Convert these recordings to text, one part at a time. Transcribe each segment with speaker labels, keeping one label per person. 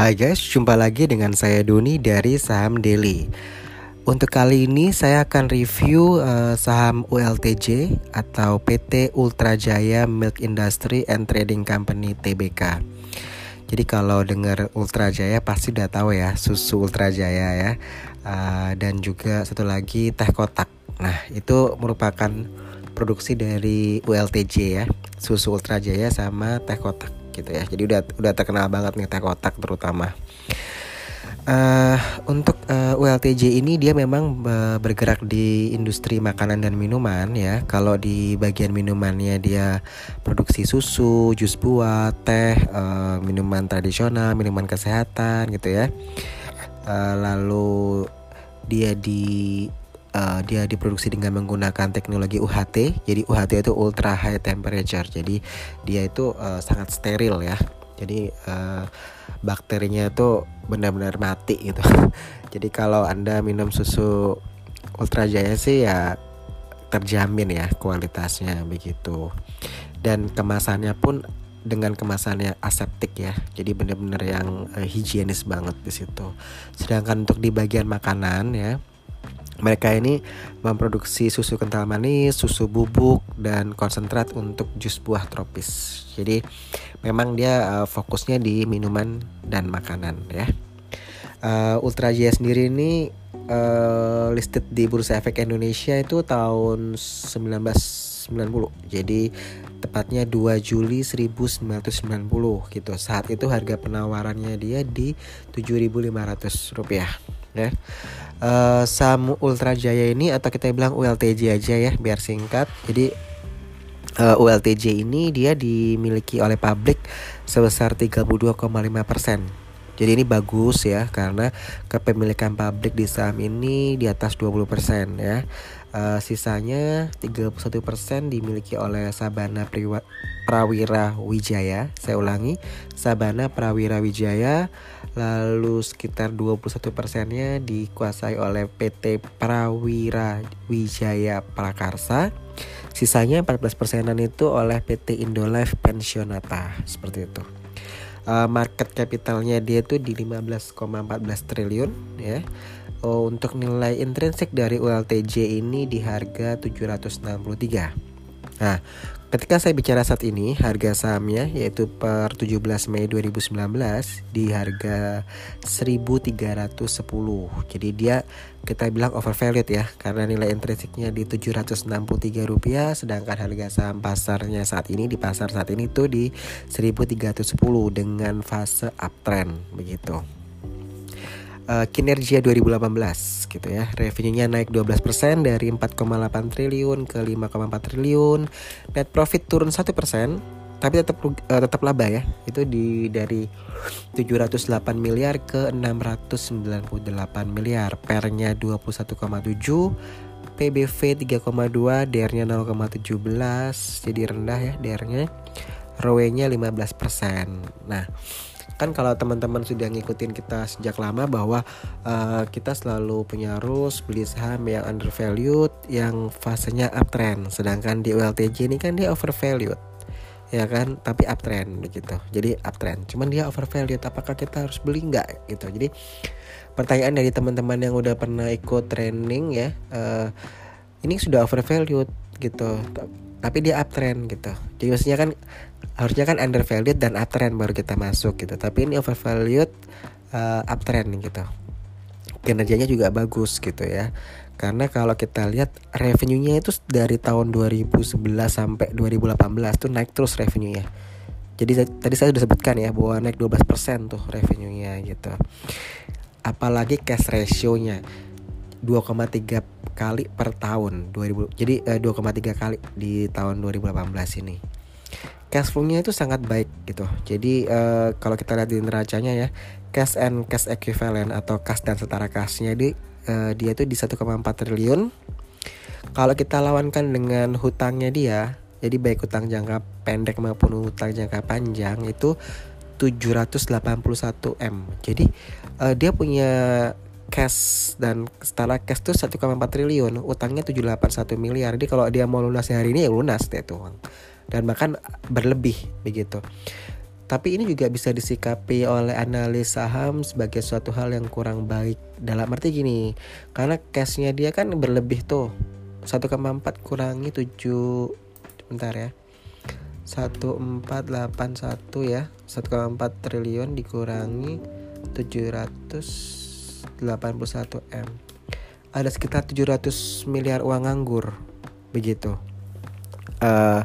Speaker 1: Hai guys, jumpa lagi dengan saya Doni dari Saham Daily. Untuk kali ini saya akan review uh, saham ULTJ atau PT Ultra Jaya Milk Industry and Trading Company TBK. Jadi kalau dengar Ultra Jaya pasti udah tahu ya susu Ultra Jaya ya. Uh, dan juga satu lagi teh kotak. Nah itu merupakan produksi dari ULTJ ya, susu Ultra Jaya sama teh kotak gitu ya. Jadi udah udah terkenal banget nih teh kotak terutama. Uh, untuk uh, eh, ULTJ ini dia memang uh, bergerak di industri makanan dan minuman ya. Kalau di bagian minumannya dia produksi susu, jus buah, teh, uh, minuman tradisional, minuman kesehatan gitu ya. Uh, lalu dia di uh, dia diproduksi dengan menggunakan teknologi UHT. Jadi UHT itu ultra high temperature. Jadi dia itu uh, sangat steril ya. Jadi uh, bakterinya itu benar-benar mati gitu. Jadi kalau anda minum susu ultra jaya sih ya terjamin ya kualitasnya begitu. Dan kemasannya pun dengan kemasannya aseptik ya jadi benar-benar yang uh, higienis banget di situ sedangkan untuk di bagian makanan ya mereka ini memproduksi susu kental manis, susu bubuk, dan konsentrat untuk jus buah tropis. Jadi memang dia uh, fokusnya di minuman dan makanan ya. Uh, Ultra Jaya sendiri ini uh, listed di Bursa Efek Indonesia itu tahun 1990. Jadi tepatnya 2 Juli 1990 gitu. Saat itu harga penawarannya dia di 7.500 rupiah ya. Uh, Samu Ultra Jaya ini atau kita bilang ULTJ aja ya biar singkat. Jadi uh, eh, ULTJ ini dia dimiliki oleh publik sebesar 32,5 persen. Jadi ini bagus ya karena kepemilikan publik di saham ini di atas 20% ya. Uh, sisanya 31% dimiliki oleh Sabana Priwa, Prawira Wijaya. Saya ulangi, Sabana Prawira Wijaya. Lalu sekitar 21 persennya dikuasai oleh PT Prawira Wijaya Prakarsa. Sisanya 14 persenan itu oleh PT Indolife Pensionata seperti itu uh, market capitalnya dia tuh di 15,14 triliun ya. Oh, untuk nilai intrinsik dari ULTJ ini di harga 763. Nah, ketika saya bicara saat ini harga sahamnya yaitu per 17 Mei 2019 di harga 1310. Jadi dia kita bilang overvalued ya karena nilai intrinsiknya di 763 rupiah sedangkan harga saham pasarnya saat ini di pasar saat ini tuh di 1310 dengan fase uptrend begitu uh, kinerja 2018 gitu ya. Revenue-nya naik 12% dari 4,8 triliun ke 5,4 triliun. Net profit turun 1% tapi tetap uh, tetap laba ya. Itu di dari 708 miliar ke 698 miliar. Pernya 21,7 PBV 3,2 DR-nya 0,17 jadi rendah ya DR-nya ROE-nya 15% nah kan kalau teman-teman sudah ngikutin kita sejak lama bahwa uh, kita selalu punya rules beli saham yang undervalued yang fasenya uptrend. Sedangkan di ULTJ ini kan dia overvalued ya kan? Tapi uptrend begitu jadi uptrend. Cuman dia overvalued apakah kita harus beli nggak gitu? Jadi pertanyaan dari teman-teman yang udah pernah ikut training ya uh, ini sudah overvalued gitu tapi dia uptrend gitu jadi maksudnya kan harusnya kan undervalued dan uptrend baru kita masuk gitu tapi ini overvalued uh, uptrend gitu kinerjanya juga bagus gitu ya karena kalau kita lihat revenue-nya itu dari tahun 2011 sampai 2018 tuh naik terus revenue-nya. Jadi tadi saya sudah sebutkan ya bahwa naik 12% tuh revenue-nya gitu. Apalagi cash ratio-nya 2,3 kali per tahun 2000 jadi eh, 2,3 kali di tahun 2018 ini cash flow-nya itu sangat baik gitu jadi eh, kalau kita lihat di neracanya ya cash and cash equivalent atau cash dan setara cashnya di uh, dia tuh di 1,4 triliun. Kalau kita lawankan dengan hutangnya dia, jadi baik hutang jangka pendek maupun hutang jangka panjang itu 781 M. Jadi uh, dia punya cash dan setara cash tuh 1,4 triliun, utangnya 781 miliar. Jadi kalau dia mau lunas hari ini ya lunas deh tuh. Dan bahkan berlebih begitu. Tapi ini juga bisa disikapi oleh analis saham sebagai suatu hal yang kurang baik. Dalam arti gini, karena cashnya dia kan berlebih tuh. 1,4 kurangi 7 bentar ya. 1481 ya. 1,4 triliun dikurangi 781 M. Ada sekitar 700 miliar uang nganggur. Begitu. Uh,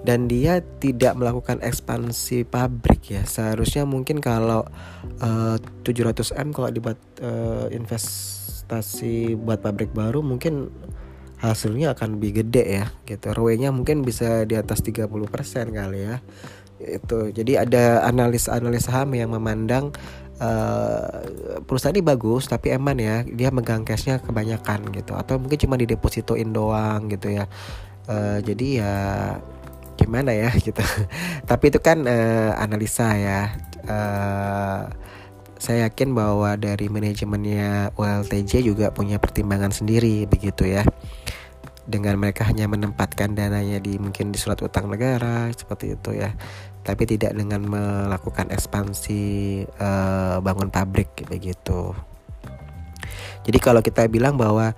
Speaker 1: dan dia tidak melakukan ekspansi pabrik ya. Seharusnya mungkin kalau uh, 700 m kalau dibuat uh, investasi buat pabrik baru mungkin hasilnya akan lebih gede ya gitu. ROE-nya mungkin bisa di atas 30% kali ya. Itu. Jadi ada analis-analis saham yang memandang uh, perusahaan ini bagus tapi eman ya. Dia megang cashnya kebanyakan gitu. Atau mungkin cuma di depositoin doang gitu ya. Uh, jadi ya gimana ya gitu. Tapi itu kan uh, analisa ya. Uh, saya yakin bahwa dari manajemennya ULTJ juga punya pertimbangan sendiri begitu ya dengan mereka hanya menempatkan dananya di mungkin di surat utang negara seperti itu ya tapi tidak dengan melakukan ekspansi uh, bangun pabrik begitu jadi kalau kita bilang bahwa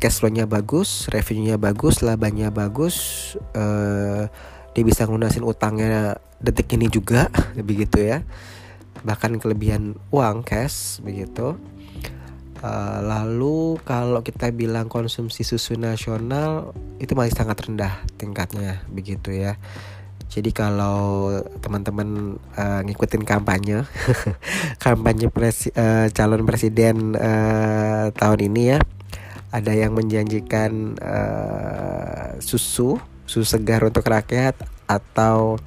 Speaker 1: cash flow-nya bagus, revenue-nya bagus, labanya bagus, uh, dia bisa ngunasin utangnya detik ini juga, begitu ya. Bahkan kelebihan uang cash begitu. Uh, lalu kalau kita bilang konsumsi susu nasional itu masih sangat rendah tingkatnya begitu ya. Jadi kalau teman-teman uh, ngikutin kampanye, kampanye presi, uh, calon presiden uh, tahun ini ya, ada yang menjanjikan uh, susu susu segar untuk rakyat atau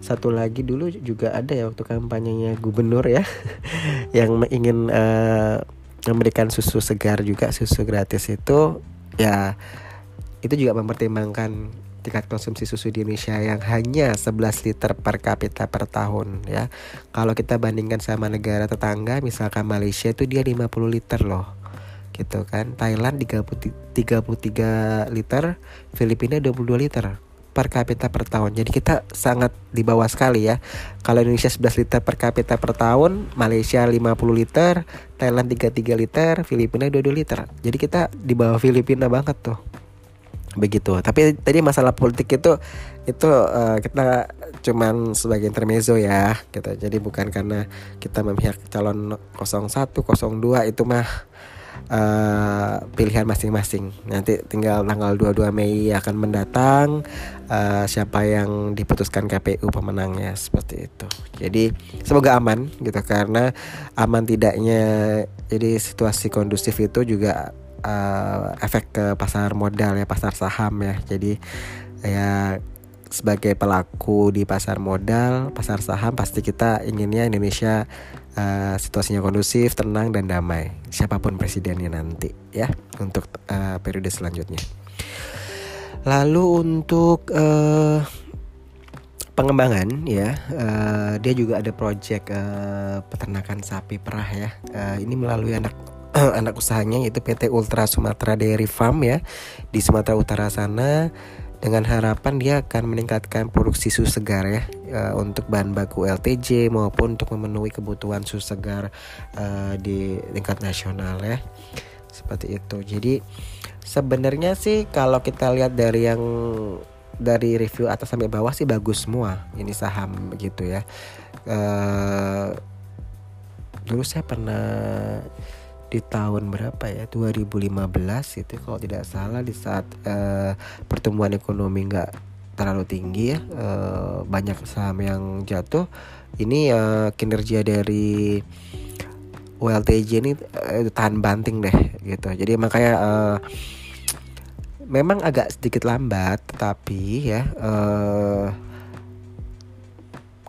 Speaker 1: satu lagi dulu juga ada ya waktu kampanyenya gubernur ya yang ingin uh, memberikan susu segar juga susu gratis itu ya itu juga mempertimbangkan tingkat konsumsi susu di Indonesia yang hanya 11 liter per kapita per tahun ya. Kalau kita bandingkan sama negara tetangga misalkan Malaysia itu dia 50 liter loh gitu kan Thailand 30, 33 liter Filipina 22 liter per kapita per tahun. Jadi kita sangat di bawah sekali ya. Kalau Indonesia 11 liter per kapita per tahun Malaysia 50 liter Thailand 33 liter Filipina 22 liter. Jadi kita di bawah Filipina banget tuh. Begitu. Tapi tadi masalah politik itu itu uh, kita cuman sebagai intermezzo ya gitu. Jadi bukan karena kita memihak calon 01 02 itu mah uh, pilihan masing-masing. Nanti tinggal tanggal 22 Mei akan mendatang uh, siapa yang diputuskan KPU pemenangnya seperti itu. Jadi semoga aman gitu karena aman tidaknya jadi situasi kondusif itu juga uh, efek ke pasar modal ya, pasar saham ya. Jadi ya sebagai pelaku di pasar modal, pasar saham pasti kita inginnya Indonesia uh, situasinya kondusif, tenang dan damai. Siapa pun presidennya nanti ya untuk uh, periode selanjutnya. Lalu untuk uh, pengembangan ya, uh, dia juga ada proyek uh, peternakan sapi perah ya. Uh, ini melalui anak anak usahanya yaitu PT Ultra Sumatera Dairy Farm ya di Sumatera Utara sana dengan harapan dia akan meningkatkan produksi susu segar ya uh, untuk bahan baku LTJ maupun untuk memenuhi kebutuhan susu segar uh, di tingkat nasional ya. Seperti itu. Jadi sebenarnya sih kalau kita lihat dari yang dari review atas sampai bawah sih bagus semua ini saham begitu ya. Uh, dulu saya pernah di tahun berapa ya? 2015 itu kalau tidak salah di saat uh, pertumbuhan ekonomi nggak terlalu tinggi ya uh, banyak saham yang jatuh ini uh, kinerja dari ULTJ ini uh, tahan banting deh gitu. Jadi makanya uh, memang agak sedikit lambat tapi ya uh,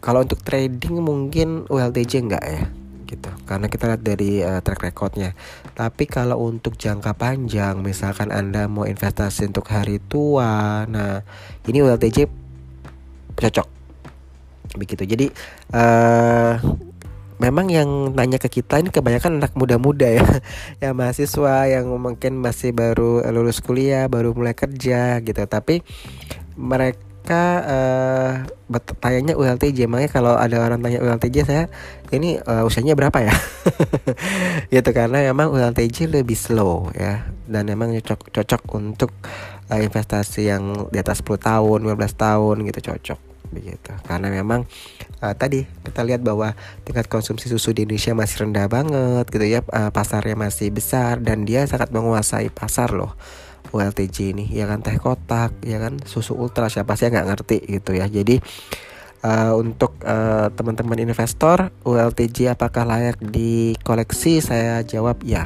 Speaker 1: kalau untuk trading mungkin ULTJ enggak ya gitu. Karena kita lihat dari uh, track recordnya. Tapi kalau untuk jangka panjang misalkan anda mau investasi untuk hari tua nah ini ULTJ cocok. Begitu. Jadi uh, memang yang nanya ke kita ini kebanyakan anak muda-muda ya. Ya mahasiswa yang mungkin masih baru lulus kuliah baru mulai kerja gitu. Tapi mereka mereka uh, tanyanya ULTJ makanya kalau ada orang tanya ULTJ saya ini uh, usianya berapa ya? Gitu karena memang ULTJ lebih slow ya. Dan memang cocok cocok untuk uh, investasi yang di atas 10 tahun 15 tahun gitu cocok. Begitu. Karena memang uh, tadi kita lihat bahwa tingkat konsumsi susu di Indonesia masih rendah banget gitu ya uh, pasarnya masih besar dan dia sangat menguasai pasar loh ULTJ ini. Ya kan teh kotak ya kan susu ultra siapa sih nggak ngerti gitu ya. Jadi uh, untuk uh, teman-teman investor ULTJ apakah layak dikoleksi? Saya jawab ya.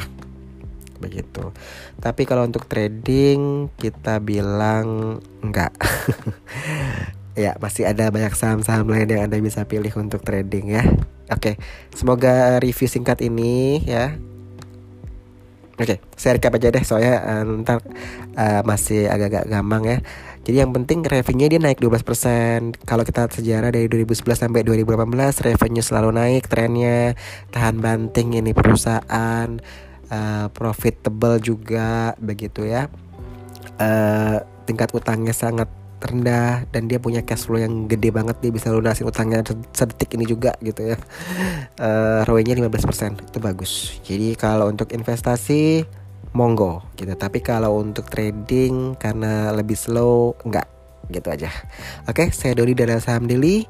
Speaker 1: Begitu. Tapi kalau untuk trading kita bilang enggak ya masih ada banyak saham-saham lain yang anda bisa pilih untuk trading ya. Oke semoga review singkat ini ya Oke, okay, saya recap aja deh soalnya uh, ntar uh, masih agak-agak gampang ya. Jadi yang penting revenue dia naik 12%. Kalau kita sejarah dari 2011 sampai 2018 revenue selalu naik trennya. Tahan banting ini perusahaan uh, profitable juga begitu ya. Uh, tingkat utangnya sangat rendah dan dia punya cash flow yang gede banget dia bisa lunasin utangnya sedetik ini juga gitu ya. Uh, ROE-nya 15% itu bagus. Jadi kalau untuk investasi monggo gitu. Tapi kalau untuk trading karena lebih slow enggak gitu aja. Oke saya Dodi dari saham Daily